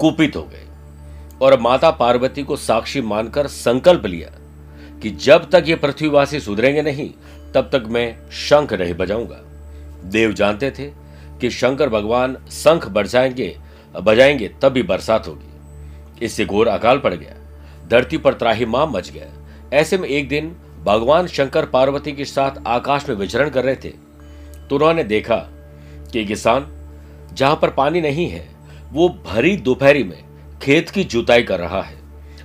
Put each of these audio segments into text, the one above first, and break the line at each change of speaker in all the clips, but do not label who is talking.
कुपित हो गए और माता पार्वती को साक्षी मानकर संकल्प लिया कि जब तक ये पृथ्वीवासी सुधरेंगे नहीं, तब तक मैं शंख नहीं बजाऊँगा। देव जानते थे कि शंकर भगवान शंख बरसाएँगे, बजाएँगे तब भी बरसात होगी। इससे घोर अकाल पड़ गया। धरती पर त्राहीमाम मच गया। ऐसे में एक दिन भगवान शंकर पार्वती के साथ आकाश में विचरण कर रहे थे। तो उन्होंने देखा कि किसान, जहाँ पर पानी नहीं है वो भरी दोपहरी में खेत की जुताई कर रहा है।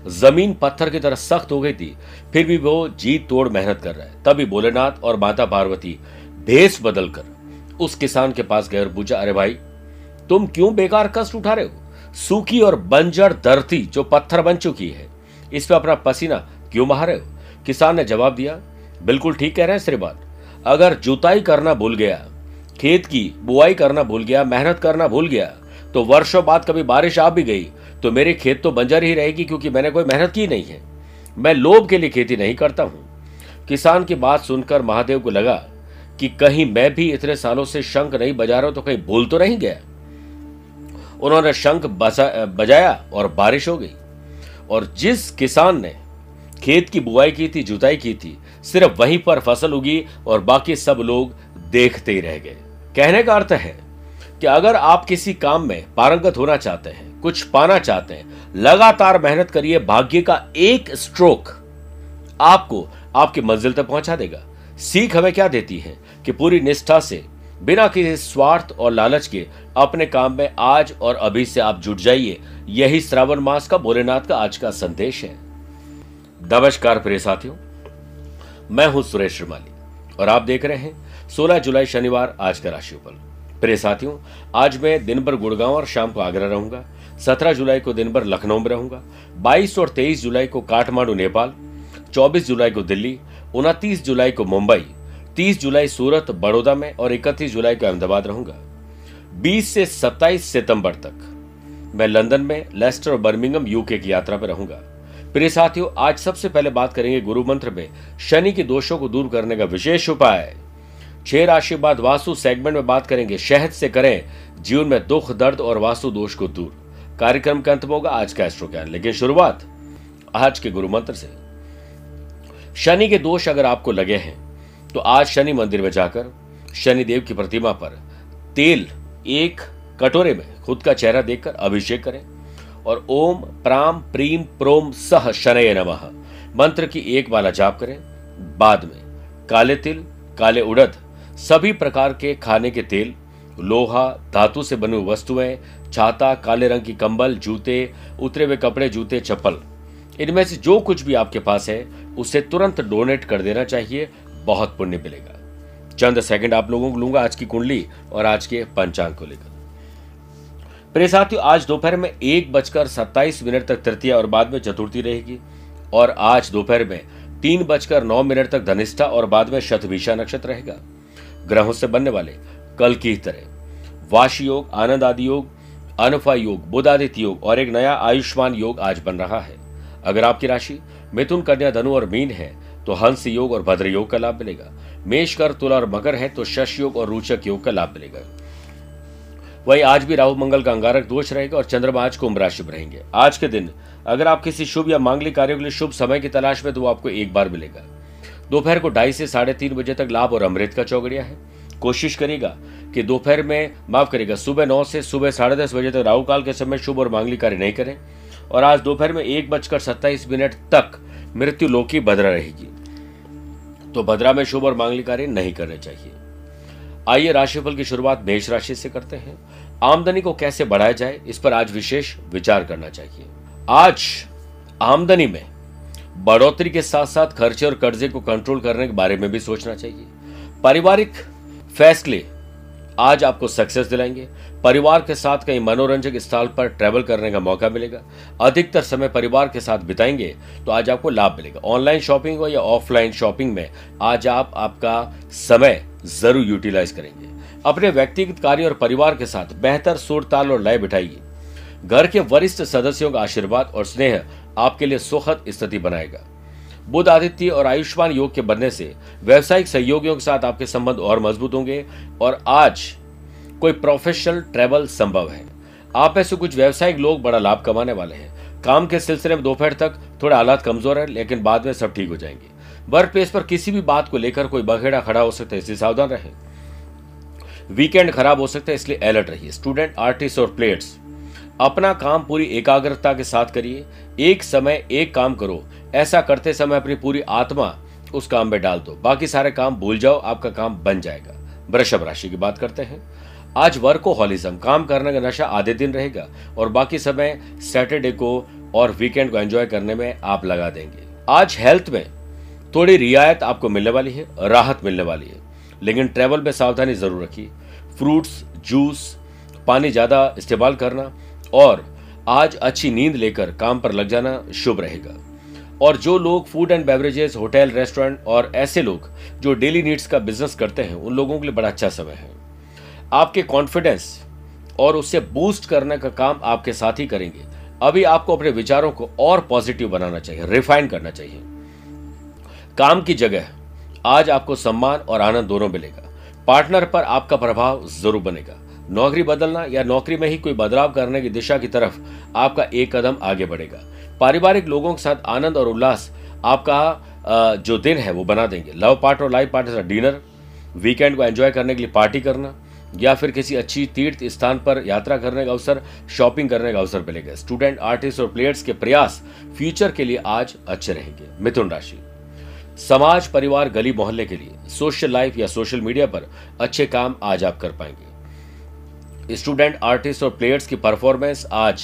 ज़मीन पत्थर की तरह सख्त हो गई थी। फिर भी वो जी तोड़ मेहनत कर रहा है। तभी भोलेनाथ और माता पार्वती भेस बदलकर उस किसान के पास गए और पूछा, अरे भाई, तुम क्यों बेकार कष्ट उठा रहे हो? सूखी और बंजर धरती जो पत्थर बन चुकी है, इस पर अपना पसीना क्यों बहा रहे हो? किसान ने जवाब दिया, बिल्कुल ठीक कह रहे हैं श्रीबाद अगर जुताई करना भूल गया, खेत की बुआई करना भूल गया, मेहनत करना भूल गया तो वर्षों बाद कभी बारिश आ भी गई तो मेरी खेत तो बंजर ही रहेगी क्योंकि मैंने कोई मेहनत की नहीं है। मैं लोभ के लिए खेती नहीं करता हूँ। किसान की बात सुनकर महादेव को लगा कि कहीं मैं भी इतने सालों से शंख नहीं बजा रहा हूँ तो कहीं भूल तो नहीं गया। उन्होंने शंख बजाया और बारिश हो गई। और जिस किसान ने खेत की बुआई की थी, जुताई की थी, सिर्फ़ वहीं पर फ़सल उगी और बाकी सब लोग देखते ही रह गए। कहने का अर्थ है कि अगर आप किसी काम में पारंगत होना चाहते हैं, कुछ पाना चाहते हैं, लगातार मेहनत करिए, भाग्य का एक स्ट्रोक आपको आपकी मंजिल तक पहुँचा देगा। सीख हमें क्या देती है कि पूरी निष्ठा से, बिना किसी स्वार्थ और लालच के, अपने काम में आज और अभी से आप जुट जाइए। यही श्रावण मास का भोलेनाथ का आज का संदेश है। नमस्कार प्रिय साथियों, मैं हूँ सुरेश श्रीमाली और आप देख रहे हैं 16 जुलाई शनिवार आज का राशिफल। प्रिय साथियों, आज मैं दिन भर गुड़गांव और शाम को आगरा रहूँगा। 17 जुलाई को दिन भर लखनऊ में रहूँगा। 22 और 23 जुलाई को काठमांडू, नेपाल। 24 जुलाई को दिल्ली। उनतीस जुलाई को मुंबई। 30 जुलाई सूरत, बड़ौदा में और 31 जुलाई को अहमदाबाद रहूँगा। 20 से 27 सितंबर तक मैं लंदन में लेस्टर और बर्मिंगम यूके की यात्रा पर रहूँगा। प्रिय साथियों, आज सबसे पहले बात करेंगे गुरु मंत्र में। शनि के दोषों को दूर करने का विशेष उपाय। छह राशि बाद वास्तु सेगमेंट में बात करेंगे। शहद से करें। जीवन में दुख, दर्द और वास्तु दोष को दूर। कार्यक्रम का अंत होगा आज का एस्ट्रो ज्ञान लेकिन शुरुआत आज के गुरु मंत्र से। शनि के दोष अगर आपको लगे हैं तो आज शनि मंदिर में जाकर शनि देव की प्रतिमा पर तेल एक कटोरे में खुद का चेहरा देखकर अभिषेक करें। और ओम प्राम प्रीम प्रोम सह शनय नमः। मंत्र की एक माला जाप करें। बाद में काले तिल, काले उड़द सभी प्रकार के खाने के तेल, लोहा, धातु से बने बनी वस्तुएँ, छाता, काले रंग की कंबल, जूते, उतरे हुए कपड़े, जूते, चप्पल। इनमें से जो कुछ भी आपके पास है, उसे तुरंत डोनेट कर देना चाहिए। बहुत पुण्य मिलेगा। चंद सेकंड आप लोगों को लूँगा आज की कुंडली और आज के पंचांग को लेकर। प्रिय साथियों, आज दोपहर में एक बजकर सत्ताईस मिनट तक तृतीय और बाद में चतुर्थी रहेगी और आज दोपहर में तीन बजकर नौ मिनट तक धनिष्ठा और बाद में शतभिषा नक्षत्र रहेगा। ग्रहों से बनने वाले कल की तरह। वाश योग, आनंद आदि योग, अनुफा योग, बुधादित्य योग और एक नया आयुष्मान योग आज बन रहा है। अगर आपकी राशि मिथुन, कन्या, धनु और मीन है तो हंस योग और भद्र योग का लाभ मिलेगा। मेष कर तुला और मकर है तो शश योग और रोचक योग का लाभ मिलेगा। वही आज भी राहु, मंगल का अंगारक दोष रहेगा और चंद्रमा आज कुंभ राशि में रहेंगे। आज के दिन अगर आप किसी शुभ या मांगलिक कार्यों के लिए शुभ समय की तलाश में तो वो आपको एक बार मिलेगा। दोपहर को ढाई से साढ़े तीन बजे तक लाभ और अमृत का चौगड़िया है। कोशिश करेगा कि दोपहर में, माफ़ करेगा, सुबह नौ से सुबह साढ़े दस बजे तक राहु काल के समय शुभ और मांगलिक कार्य नहीं करें। और आज दोपहर में एक बजकर सत्ताईस मिनट तक मृत्यु लोकी भद्रा रहेगी। तो भद्रा में शुभ और मांगली कार्य नहीं करने चाहिए। आइए राशिफल की शुरुआत मेष राशि से करते हैं। आमदनी को कैसे बढ़ाया जाए, इस पर आज विशेष विचार करना चाहिए। आज आमदनी में बढ़ोतरी के साथ साथ खर्चे और कर्जे को कंट्रोल करने के बारे में भी सोचना चाहिए। पारिवारिक फैसले आज आपको सक्सेस दिलाएँगे। परिवार के साथ कहीं मनोरंजक स्थल पर ट्रैवल करने का मौका मिलेगा। अधिकतर समय परिवार के साथ बिताएँगे तो आज आपको लाभ मिलेगा। ऑनलाइन शॉपिंग हो या ऑफलाइन शॉपिंग में, आज आप आपका समय ज़रूर यूटिलाइज करेंगे। अपने व्यक्तिगत कार्य और परिवार के साथ बेहतर सुर ताल और लय बिठाइए। घर के वरिष्ठ सदस्यों का आशीर्वाद और स्नेह आपके लिए सुखद स्थिति बनाएगा। बुध आदित्य और आयुष्मान योग के बनने से व्यवसायिक सहयोगियों के साथ आपके संबंध और मज़बूत होंगे और आज कोई प्रोफेशनल ट्रेवल संभव है। आप ऐसे कुछ व्यवसायिक लोग बड़ा लाभ कमाने वाले हैं। काम के सिलसिले में दोपहर तक थोड़े हालात कमज़ोर है, लेकिन बाद में सब ठीक हो जाएँगे। वर्क प्लेस पर किसी भी बात को लेकर कोई बघेड़ा खड़ा हो सकता है, इसलिए सावधान रहें। वीकेंड खराब हो सकता है, इसलिए अलर्ट रहिए। स्टूडेंट आर्टिस्ट और प्लेयर्स अपना काम पूरी एकाग्रता के साथ करिए। एक समय एक काम करो। ऐसा करते समय अपनी पूरी आत्मा उस काम में डाल दो। बाकी सारे काम भूल जाओ, आपका काम बन जाएगा। वृषभ राशि की बात करते हैं। आज वर्कोहॉलिज्म काम करने का नशा आधे दिन रहेगा और बाकी समय सैटरडे को और वीकेंड को एंजॉय करने में आप लगा देंगे। आज हेल्थ में थोड़ी रियायत आपको मिलने वाली है, राहत मिलने वाली है। लेकिन ट्रेवल में सावधानी ज़रूर रखिए। फ्रूट्स, जूस, पानी ज़्यादा इस्तेमाल करना और आज अच्छी नींद लेकर काम पर लग जाना शुभ रहेगा। और जो लोग food and beverages hotel restaurant और ऐसे लोग जो डेली नीड्स का बिज़नेस करते हैं, उन लोगों के लिए बड़ा अच्छा समय है। आपके कॉन्फिडेंस और उससे बूस्ट करने का काम आपके साथ ही करेंगे। अभी आपको अपने विचारों को और पॉजिटिव बनाना चाहिए रिफाइन करना चाहिए। काम की जगह आज आपको सम्मान और आनंद दोनों मिलेगा। पार्टनर पर आपका प्रभाव ज़रूर बनेगा। नौकरी बदलना या नौकरी में ही कोई बदलाव करने की दिशा की तरफ़ आपका एक कदम आगे बढ़ेगा। पारिवारिक लोगों के साथ आनंद और उल्लास आपका जो दिन है वो बना देंगे। लव पार्ट और लाइफ पार्ट डिनर, वीकेंड को एंजॉय करने के लिए पार्टी करना, या फिर किसी अच्छी तीर्थ स्थान पर यात्रा करने का अवसर, शॉपिंग करने का अवसर मिलेगा। स्टूडेंट, आर्टिस्ट और प्लेयर्स के प्रयास फ्यूचर के लिए आज अच्छे रहेंगे। मिथुन राशि। समाज, परिवार, गली मोहल्ले के लिए सोशल लाइफ या सोशल मीडिया पर अच्छे काम आज आप कर पाएँगे। स्टूडेंट, आर्टिस्ट और प्लेयर्स की परफॉर्मेंस आज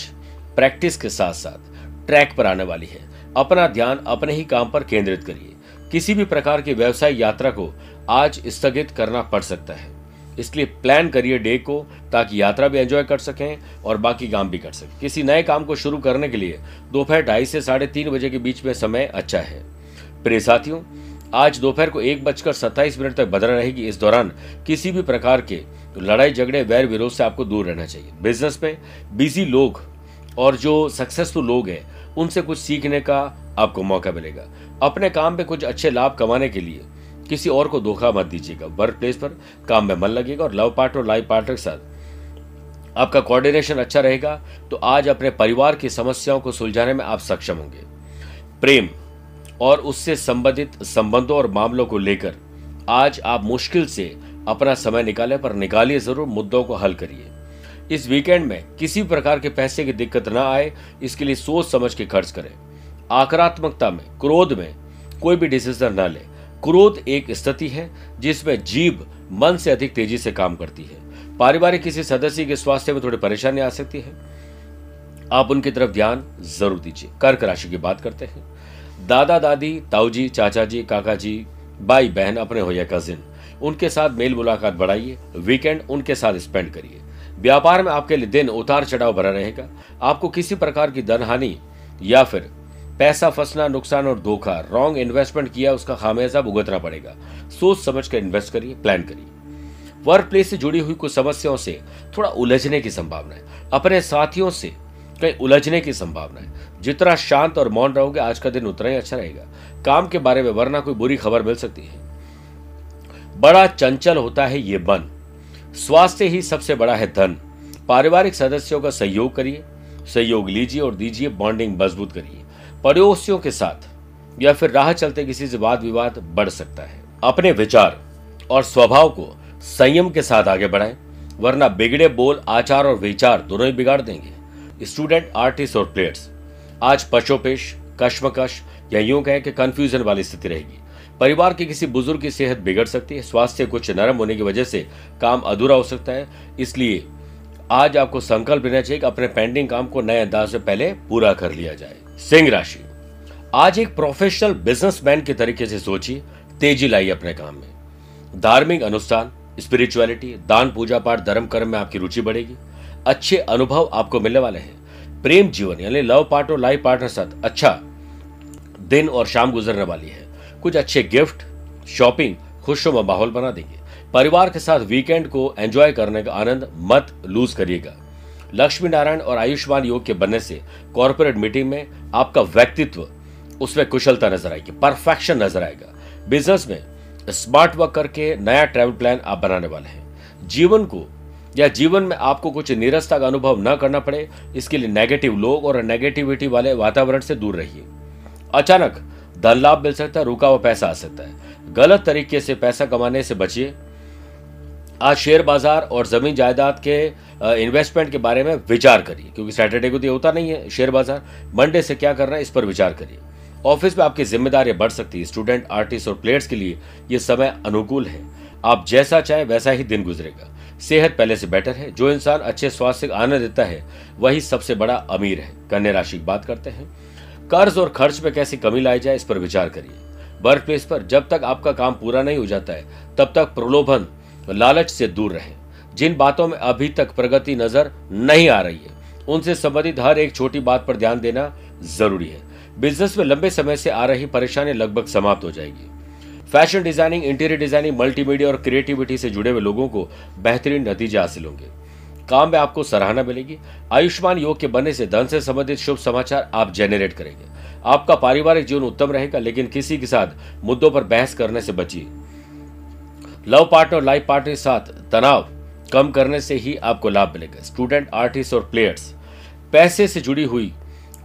प्रैक्टिस के साथ साथ ट्रैक पर आने वाली है। अपना ध्यान अपने ही काम पर केंद्रित करिए। किसी भी प्रकार की व्यवसाय यात्रा को आज स्थगित करना पड़ सकता है। इसलिए प्लान करिए डे को ताकि यात्रा भी एंजॉय कर सकें और बाकी काम भी कर सकें। किसी नए काम को शुरू करने के लिए दोपहर ढाई से साढ़े तीन बजे के बीच में समय अच्छा है। प्रिय साथियों आज दोपहर को एक बजकर सत्ताईस मिनट तक बदला रहेगी इस दौरान किसी भी प्रकार के लड़ाई झगड़े वैर विरोध से आपको दूर रहना चाहिए। बिज़नेस में बिज़ी लोग और जो सक्सेसफुल लोग हैं, उनसे कुछ सीखने का आपको मौका मिलेगा। अपने काम में कुछ अच्छे लाभ कमाने के लिए किसी और को धोखा मत दीजिएगा। वर्क प्लेस पर काम में मन लगेगा और लव पार्टनर लाइफ पार्टनर के साथ आपका कोऑर्डिनेशन अच्छा रहेगा। तो आज अपने परिवार की समस्याओं को सुलझाने में आप सक्षम होंगे। प्रेम और उससे संबंधित संबंधों और मामलों को लेकर आज आप मुश्किल से अपना समय निकालें, पर निकालिए ज़रूर, मुद्दों को हल करिए। इस वीकेंड में किसी प्रकार के पैसे की दिक्कत ना आए, इसके लिए सोच समझ के खर्च करें। आक्रात्मकता में, क्रोध में कोई भी डिसीज़न ना लें। क्रोध एक स्थिति है, जिसमें जीव मन से अधिक तेज़ी से काम करती है। पारिवारिक किसी सदस्य के स्वास्थ्य में थोड़ी परेशानी आ सकती है। आप उनकी तरफ़ ध्यान ज़रूर दीजिए। कर्क राशि की बात करते हैं। दादा दादी, ताऊजी चाचा जी काका जी भाई बहन अपने हो या कजिन उनके साथ मेल मुलाकात बढ़ाइए वीकेंड उनके साथ स्पेंड करिए। व्यापार में आपके लिए दिन उतार चढ़ाव भरा रहेगा। आपको किसी प्रकार की धन हानि या फिर पैसा फंसना, नुकसान और धोखा रॉन्ग इन्वेस्टमेंट किया, उसका खामियाजा भुगतना पड़ेगा। सोच समझ कर इन्वेस्ट करिए प्लान करिए। वर्क प्लेस से जुड़ी हुई कुछ समस्याओं से थोड़ा उलझने की संभावना है। अपने साथियों से कहीं उलझने की संभावना है। जितना शांत और मौन रहोगे, आज का दिन उतना ही अच्छा रहेगा। काम के बारे में वरना कोई बुरी खबर मिल सकती है। बड़ा चंचल होता है ये मन स्वास्थ्य ही सबसे बड़ा है धन। पारिवारिक सदस्यों का सहयोग करिए, सहयोग लीजिए और दीजिए, बॉन्डिंग मज़बूत करिए। पड़ोसियों के साथ या फिर राह चलते किसी से वाद विवाद बढ़ सकता है। अपने विचार और स्वभाव को संयम के साथ आगे बढ़ाएँ, वरना बिगड़े बोल, आचार और विचार दोनों ही बिगाड़ देंगे। स्टूडेंट आर्टिस्ट और प्लेयर्स आज पशोपेश, कश्मकश या यूँ कहें कि कंफ्यूजन वाली स्थिति रहेगी। परिवार के किसी बुज़ुर्ग की सेहत बिगड़ सकती है, स्वास्थ्य कुछ नरम होने की वजह से काम अधूरा हो सकता है। इसलिए आज आपको संकल्प लेना चाहिए कि अपने पेंडिंग काम को नए अंदाज से पहले पूरा कर लिया जाए। सिंह राशि। आज एक प्रोफेशनल बिजनेसमैन के तरीके से सोचिए, तेज़ी लाइए अपने काम में। धार्मिक अनुष्ठान स्पिरिचुअलिटी दान, पूजा पाठ, धर्म कर्म में आपकी रुचि बढ़ेगी। अच्छे अनुभव आपको मिलने वाले हैं। प्रेम जीवन, यानी लव पार्टनर लाइफ पार्टनर साथ अच्छा दिन और शाम गुजरने वाली है। कुछ अच्छे गिफ्ट, शॉपिंग खुशनुमा माहौल बना देंगे। परिवार के साथ वीकेंड को एंजॉय करने का आनंद मत लूज करिएगा। लक्ष्मी नारायण और आयुष्मान योग के बनने से कॉरपोरेट मीटिंग में आपका व्यक्तित्व, उसमें कुशलता नज़र आएगी परफेक्शन नज़र आएगा। बिज़नेस में स्मार्ट वर्क करके नया ट्रैवल प्लान आप बनाने वाले हैं। जीवन को या जीवन में आपको कुछ निरस्ता का अनुभव न करना पड़े, इसके लिए नेगेटिव लोग और नेगेटिविटी वाले वातावरण से दूर रहिए। अचानक, धन लाभ मिल सकता है, रुका हुआ पैसा आ सकता है। गलत तरीके से पैसा कमाने से बचिए। आज शेयर बाज़ार और ज़मीन जायदाद के इन्वेस्टमेंट के बारे में विचार करिए, क्योंकि सैटरडे को तो होता नहीं है शेयर बाज़ार। मंडे से क्या करना है, इस पर विचार करिए। ऑफ़िस में आपकी जिम्मेदारियाँ बढ़ सकती है स्टूडेंट आर्टिस्ट और प्लेयर्स के लिए यह समय अनुकूल है। आप जैसा चाहे, वैसा ही दिन गुजरेगा। सेहत पहले से बेटर है, जो इंसान अच्छे स्वास्थ्य का आनंद देता है, वही सबसे बड़ा अमीर है। कन्या राशि की बात करते हैं। कर्ज और खर्च में कैसे कमी लाई जाए, इस पर विचार करिए। वर्क प्लेस पर जब तक आपका काम पूरा नहीं हो जाता है, तब तक प्रलोभन लालच से दूर रहें। जिन बातों में अभी तक प्रगति नज़र नहीं आ रही है, उनसे संबंधित हर एक छोटी बात पर ध्यान देना ज़रूरी है। बिज़नेस में लंबे समय से आ रही परेशानी लगभग समाप्त हो जाएगी। Fashion designing, interior designing, multimedia और क्रिएटिविटी से जुड़े हुए लोगों को बेहतरीन नतीजे हासिल होंगे। काम में आपको सराहना मिलेगी। आयुष्मान योग के बनने से धन से संबंधित शुभ समाचार आप जेनरेट करेंगे। आपका पारिवारिक जीवन उत्तम रहेगा, लेकिन किसी के साथ मुद्दों पर बहस करने से बचिए। लव पार्टनर, लाइफ पार्टनर के साथ तनाव कम करने से ही आपको लाभ मिलेगा। स्टूडेंट, आर्टिस्ट और प्लेयर्स, पैसे से जुड़ी हुई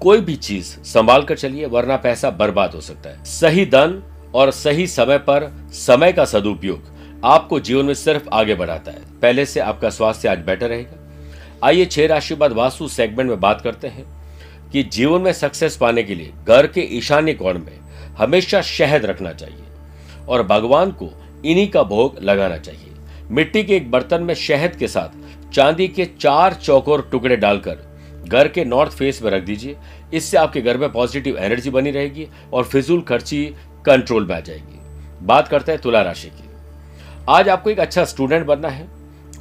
कोई भी चीज़ संभाल कर चलिए, वरना पैसा बर्बाद हो सकता है। सही धन और सही समय पर समय का सदुपयोग आपको जीवन में सिर्फ़ आगे बढ़ाता है। पहले से आपका स्वास्थ्य आज बेटर रहेगा। आइए छह राशि बाद वास्तु सेगमेंट में बात करते हैं कि जीवन में सक्सेस पाने के लिए घर के ईशान्य कोण में हमेशा शहद रखना चाहिए और भगवान को इन्हीं का भोग लगाना चाहिए। मिट्टी के एक बर्तन में शहद के साथ चांदी के चार चौकोर टुकड़े डालकर घर के नॉर्थ फेस में रख दीजिए। इससे आपके घर में पॉजिटिव एनर्जी बनी रहेगी और फिजूल खर्ची कंट्रोल में आ जाएगी। बात करते हैं तुला राशि की। आज आपको एक अच्छा स्टूडेंट बनना है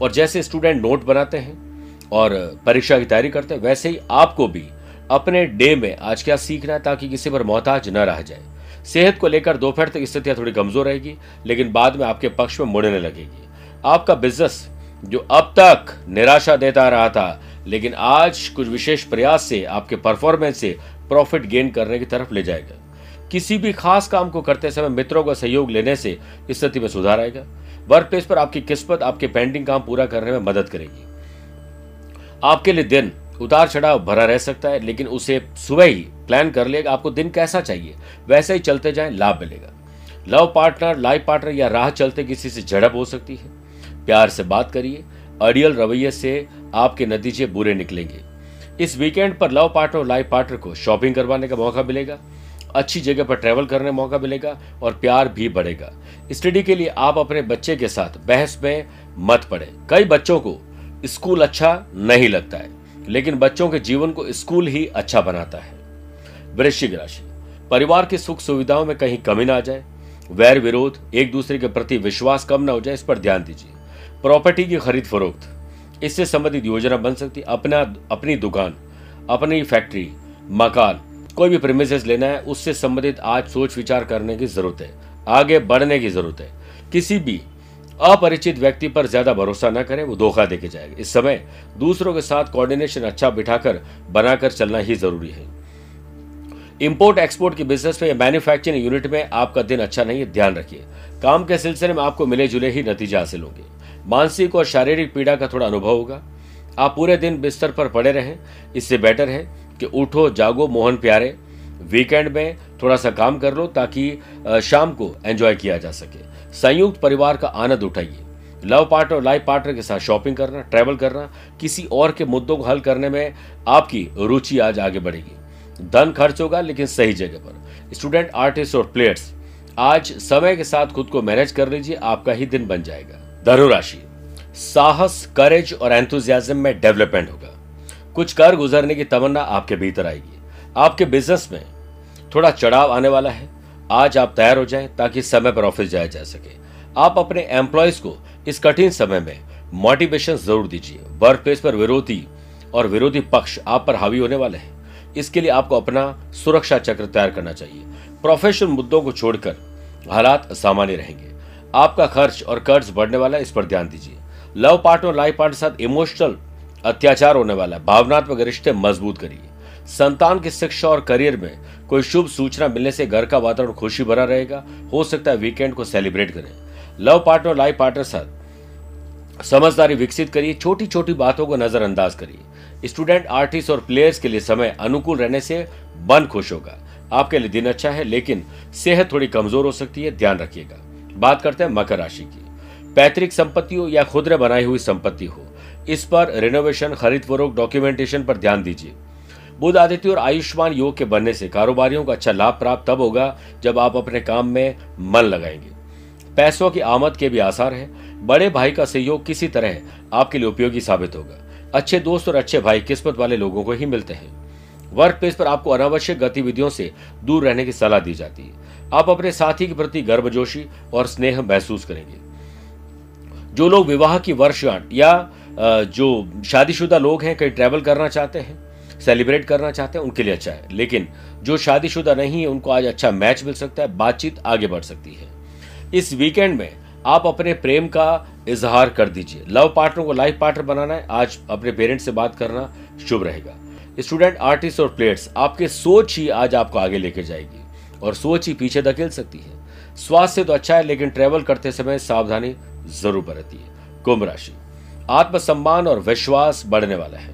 और जैसे स्टूडेंट नोट बनाते हैं और परीक्षा की तैयारी करते हैं, वैसे ही आपको भी अपने डे में आज क्या सीखना है ताकि किसी पर मोहताज न रह जाए। सेहत को लेकर दोपहर तक स्थितियाँ थोड़ी कमज़ोर रहेगी, लेकिन बाद में आपके पक्ष में मुड़ने लगेगी। आपका बिज़नेस जो अब तक निराशा देता रहा था, लेकिन आज कुछ विशेष प्रयास से, आपके परफॉर्मेंस से प्रॉफिट गेन करने की तरफ़ ले जाएगा। किसी भी खास काम को करते समय मित्रों का सहयोग लेने से स्थिति में सुधार आएगा। वर्क प्लेस पर आपकी किस्मत, आपके पेंडिंग काम पूरा करने में मदद करेगी। आपके लिए दिन उतार चढ़ाव भरा रह सकता है, लेकिन उसे सुबह ही प्लान कर लेगा। आपको दिन कैसा चाहिए, वैसे ही चलते जाए, लाभ मिलेगा। लव पार्टनर लाइफ पार्टनर या राह चलते किसी से झड़प हो सकती है। प्यार से बात करिए, अड़ियल रवैये से आपके नतीजे बुरे निकलेंगे। इस वीकेंड पर लव पार्टनर और लाइफ पार्टनर को शॉपिंग करवाने का मौका मिलेगा। अच्छी जगह पर ट्रैवल करने का मौका मिलेगा और प्यार भी बढ़ेगा। स्टडी के लिए आप अपने बच्चे के साथ बहस में मत पड़े। कई बच्चों को स्कूल अच्छा नहीं लगता है, लेकिन बच्चों के जीवन को स्कूल ही अच्छा बनाता है। वृश्चिक राशि। परिवार की सुख सुविधाओं में कहीं कमी ना आ जाए। वैर विरोध, एक दूसरे के प्रति विश्वास कम ना हो जाए, इस पर ध्यान दीजिए। प्रॉपर्टी की खरीद फरोख्त। इससे संबंधित योजना बन सकती अपना, अपनी दुकान, अपनी फैक्ट्री मकान कोई भी प्रेमिसेस लेना है, उससे संबंधित आज सोच विचार करने की ज़रूरत है, आगे बढ़ने की ज़रूरत है। किसी भी अपरिचित व्यक्ति पर ज़्यादा भरोसा न करें, वो धोखा देके जाएगा। इस समय दूसरों के साथ कोऑर्डिनेशन अच्छा बिठाकर, बनाकर चलना ही ज़रूरी है। इंपोर्ट एक्सपोर्ट के बिज़नेस में या मैन्युफैक्चरिंग यूनिट में आपका दिन अच्छा नहीं है, ध्यान रखिए। काम के सिलसिले में आपको मिले जुले ही नतीजे हासिल होंगे। मानसिक और शारीरिक पीड़ा का थोड़ा अनुभव होगा। आप पूरे दिन बिस्तर पर पड़े रहें। इससे बेटर है कि उठो, जागो, मोहन प्यारे। वीकेंड में थोड़ा सा काम कर लो ताकि शाम को एंजॉय किया जा सके। संयुक्त परिवार का आनंद उठाइए। लव पार्टनर और लाइफ पार्टनर के साथ शॉपिंग करना ट्रैवल करना, किसी और के मुद्दों को हल करने में आपकी रुचि आज आगे बढ़ेगी। धन खर्च होगा, लेकिन सही जगह पर। स्टूडेंट आर्टिस्ट और प्लेयर्स आज समय के साथ खुद को मैनेज कर लीजिए, आपका ही दिन बन जाएगा। धनुराशि। साहस करेज और एंथुजियाज्म में डेवलपमेंट होगा। कुछ कर गुजरने की तमन्ना आपके भीतर आएगी। आपके बिज़नेस में थोड़ा चढ़ाव आने वाला है। आज आप तैयार हो जाएँ ताकि समय पर ऑफ़िस जाया जा सके। आप अपने एम्प्लॉयज़ को इस कठिन समय में मोटिवेशन ज़रूर दीजिए। वर्क प्लेस पर विरोधी और विरोधी पक्ष आप पर हावी होने वाले हैं। इसके लिए आपको अपना सुरक्षा चक्र तैयार करना चाहिए। प्रोफेशनल मुद्दों को छोड़कर हालात सामान्य रहेंगे। आपका खर्च और कर्ज बढ़ने वाला है, इस पर ध्यान दीजिए। लव पार्टनर लाइफ पार्टनर साथ इमोशनल अत्याचार होने वाला है। भावनात्मक रिश्ते मज़बूत करिए। संतान की शिक्षा और करियर में कोई शुभ सूचना मिलने से घर का वातावरण खुशी भरा रहेगा। हो सकता है वीकेंड को सेलिब्रेट करें। लव पार्टनर लाइफ पार्टनर साथ समझदारी विकसित करिए। छोटी छोटी बातों को नजरअंदाज करिए। स्टूडेंट आर्टिस्ट और प्लेयर्स के लिए समय अनुकूल रहने से मन खुश होगा। आपके लिए दिन अच्छा है, लेकिन सेहत थोड़ी कमज़ोर हो सकती है। ध्यान रखिएगा। बात करते हैं मकर राशि की। पैतृक संपत्ति हो या खुद बनाई हुई संपत्ति हो, इस पर रिनोवेशन खरीद फरोख डॉक्यूमेंटेशन पर ध्यान दीजिए। बुध आदित्य और आयुष्मान योग के बनने से कारोबारियों को अच्छा लाभ प्राप्त तब होगा जब आप अपने काम में मन लगाएँगे। पैसों की आमद के भी आसार है। बड़े भाई का सहयोग किसी तरह आपके लिए उपयोगी साबित होगा। अच्छे दोस्त और अच्छे भाई किस्मत वाले लोगों को ही मिलते हैं। वर्क प्लेस पर आपको अनावश्यक गतिविधियों से दूर रहने की सलाह दी जाती है। आप अपने साथी के प्रति गर्मजोशी और स्नेह महसूस करेंगे। जो लोग विवाह की वर्षगांठ या जो शादीशुदा लोग हैं, कहीं ट्रैवल करना चाहते हैं सेलिब्रेट करना चाहते हैं, उनके लिए अच्छा है। लेकिन जो शादीशुदा नहीं है, उनको आज अच्छा मैच मिल सकता है, बातचीत आगे बढ़ सकती है। इस वीकेंड में आप अपने प्रेम का इजहार कर दीजिए। लव पार्टनर को लाइफ पार्टनर बनाना है। आज अपने पेरेंट्स से बात करना शुभ रहेगा। स्टूडेंट आर्टिस्ट और प्लेयर्स आपके सोच ही आज आपको आगे लेके जाएगी और सोच ही पीछे धकेल सकती है। स्वास्थ्य तो अच्छा है, लेकिन ट्रैवल करते समय सावधानी ज़रूर बरती है। कुंभ राशि। आत्मसम्मान और विश्वास बढ़ने वाला है।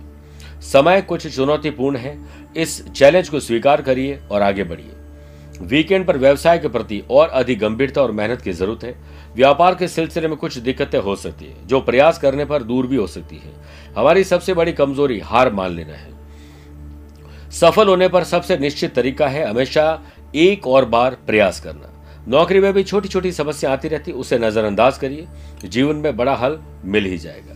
समय कुछ चुनौतीपूर्ण है। इस चैलेंज को स्वीकार करिए और आगे बढ़िए। वीकेंड पर व्यवसाय के प्रति और अधिक गंभीरता और मेहनत की ज़रूरत है। व्यापार के सिलसिले में कुछ दिक्कतें हो सकती है, जो प्रयास करने पर दूर भी हो सकती है। हमारी सबसे बड़ी कमज़ोरी हार मान लेना है। सफल होने पर सबसे निश्चित तरीका है हमेशा एक और बार प्रयास करना। नौकरी में भी छोटी छोटी समस्या आती रहती, उसे नजरअंदाज करिए। जीवन में बड़ा हल मिल ही जाएगा।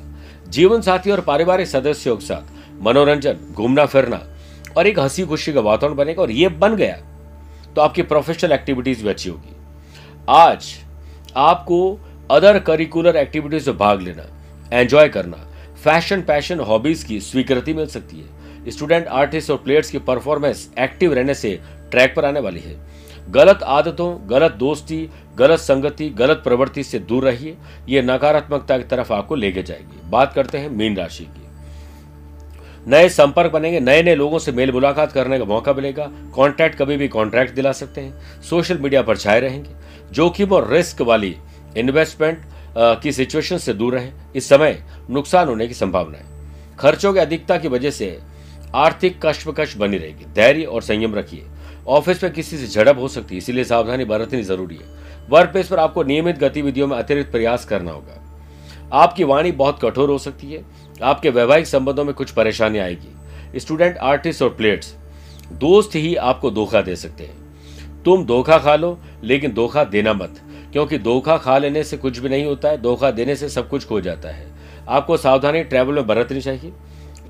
जीवन साथी और पारिवारिक सदस्यों के साथ मनोरंजन, घूमना फिरना और एक हँसी खुशी का वातावरण बनेगा और ये बन गया तो आपकी प्रोफेशनल एक्टिविटीज़ भी अच्छी होगी। आज आपको अदर करिकुलर एक्टिविटीज़ में भाग लेना एंजॉय करना फ़ैशन पैशन हॉबीज की स्वीकृति मिल सकती है। स्टूडेंट आर्टिस्ट और प्लेयर्स की परफॉर्मेंस एक्टिव रहने से ट्रैक पर आने वाली है। गलत आदतों, गलत दोस्ती, गलत संगति, गलत प्रवृत्ति से दूर रहिए। ये नकारात्मकता की तरफ़ आपको लेके जाएगी। बात करते हैं मीन राशि की। नए संपर्क बनेंगे नए नए लोगों से मेल मुलाकात करने का मौका मिलेगा। कॉन्ट्रैक्ट कभी भी कॉन्ट्रैक्ट दिला सकते हैं। सोशल मीडिया पर छाए रहेंगे। जोखिम और रिस्क वाली इन्वेस्टमेंट की सिचुएशन से दूर रहें। इस समय नुकसान होने की संभावना है। खर्चों की अधिकता की वजह से आर्थिक कश्मकश बनी रहेगी। धैर्य और संयम रखिए। ऑफ़िस में किसी से झड़प हो सकती है, इसीलिए सावधानी बरतनी ज़रूरी है। वर्क प्लेस पर आपको नियमित गतिविधियों में अतिरिक्त प्रयास करना होगा। आपकी वाणी बहुत कठोर हो सकती है, आपके वैवाहिक संबंधों में कुछ परेशानी आएगी। स्टूडेंट, आर्टिस्ट और प्लेयर्स, दोस्त ही आपको धोखा दे सकते हैं। तुम धोखा खा लो, लेकिन धोखा देना मत, क्योंकि धोखा खा लेने से कुछ भी नहीं होता है, धोखा देने से सब कुछ खो जाता है। आपको सावधानी ट्रैवल में बरतनी चाहिए।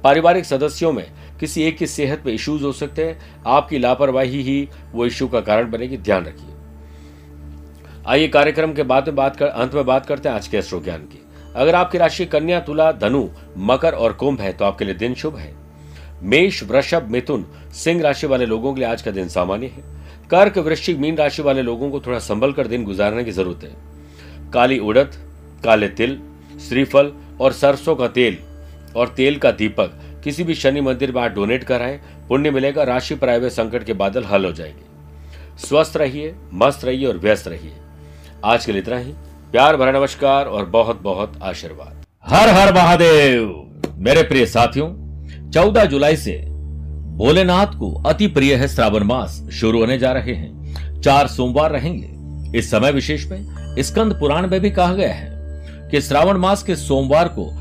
पारिवारिक सदस्यों में किसी एक की सेहत में इश्यूज़ हो सकते हैं। आपकी लापरवाही ही वो इश्यू का कारण बनेगी। ध्यान रखिए। आइए कार्यक्रम के बाद में बात कर, अंत में बात करते हैं आज के एस्ट्रो ज्ञान की। अगर आपकी राशि कन्या, तुला, धनु, मकर और कुंभ है तो आपके लिए दिन शुभ है। मेष, वृषभ, मिथुन, सिंह राशि वाले लोगों के लिए आज का दिन सामान्य है। कर्क, वृश्चिक, मीन राशि वाले लोगों को थोड़ा संभल कर दिन गुजारने की ज़रूरत है। काली उड़द, काले तिल, श्रीफल और सरसों का तेल और तेल का दीपक किसी भी शनि मंदिर में डोनेट कराएँ, पुण्य मिलेगा, राशि पर आए हुए संकट के बादल हल हो जाएँगे। स्वस्थ रहिए, मस्त रहिए और व्यस्त रहिए। आज के लिए इतना ही। प्यार भरा नमस्कार और बहुत बहुत आशीर्वाद। हर हर महादेव। मेरे प्रिय साथियों, चौदह जुलाई से भोलेनाथ को अति प्रिय है श्रावण मास। शुरू होने जा रहे हैं। चार सोमवार रहेंगे। इस समय विशेष में स्कंद पुराण में भी कहा गया है कि श्रावण मास के सोमवार को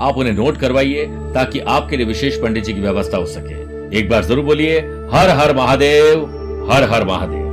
आप उन्हें नोट करवाइए ताकि आपके लिए विशेष पंडित जी की व्यवस्था हो सके। एक बार ज़रूर बोलिए, हर हर महादेव, हर हर महादेव।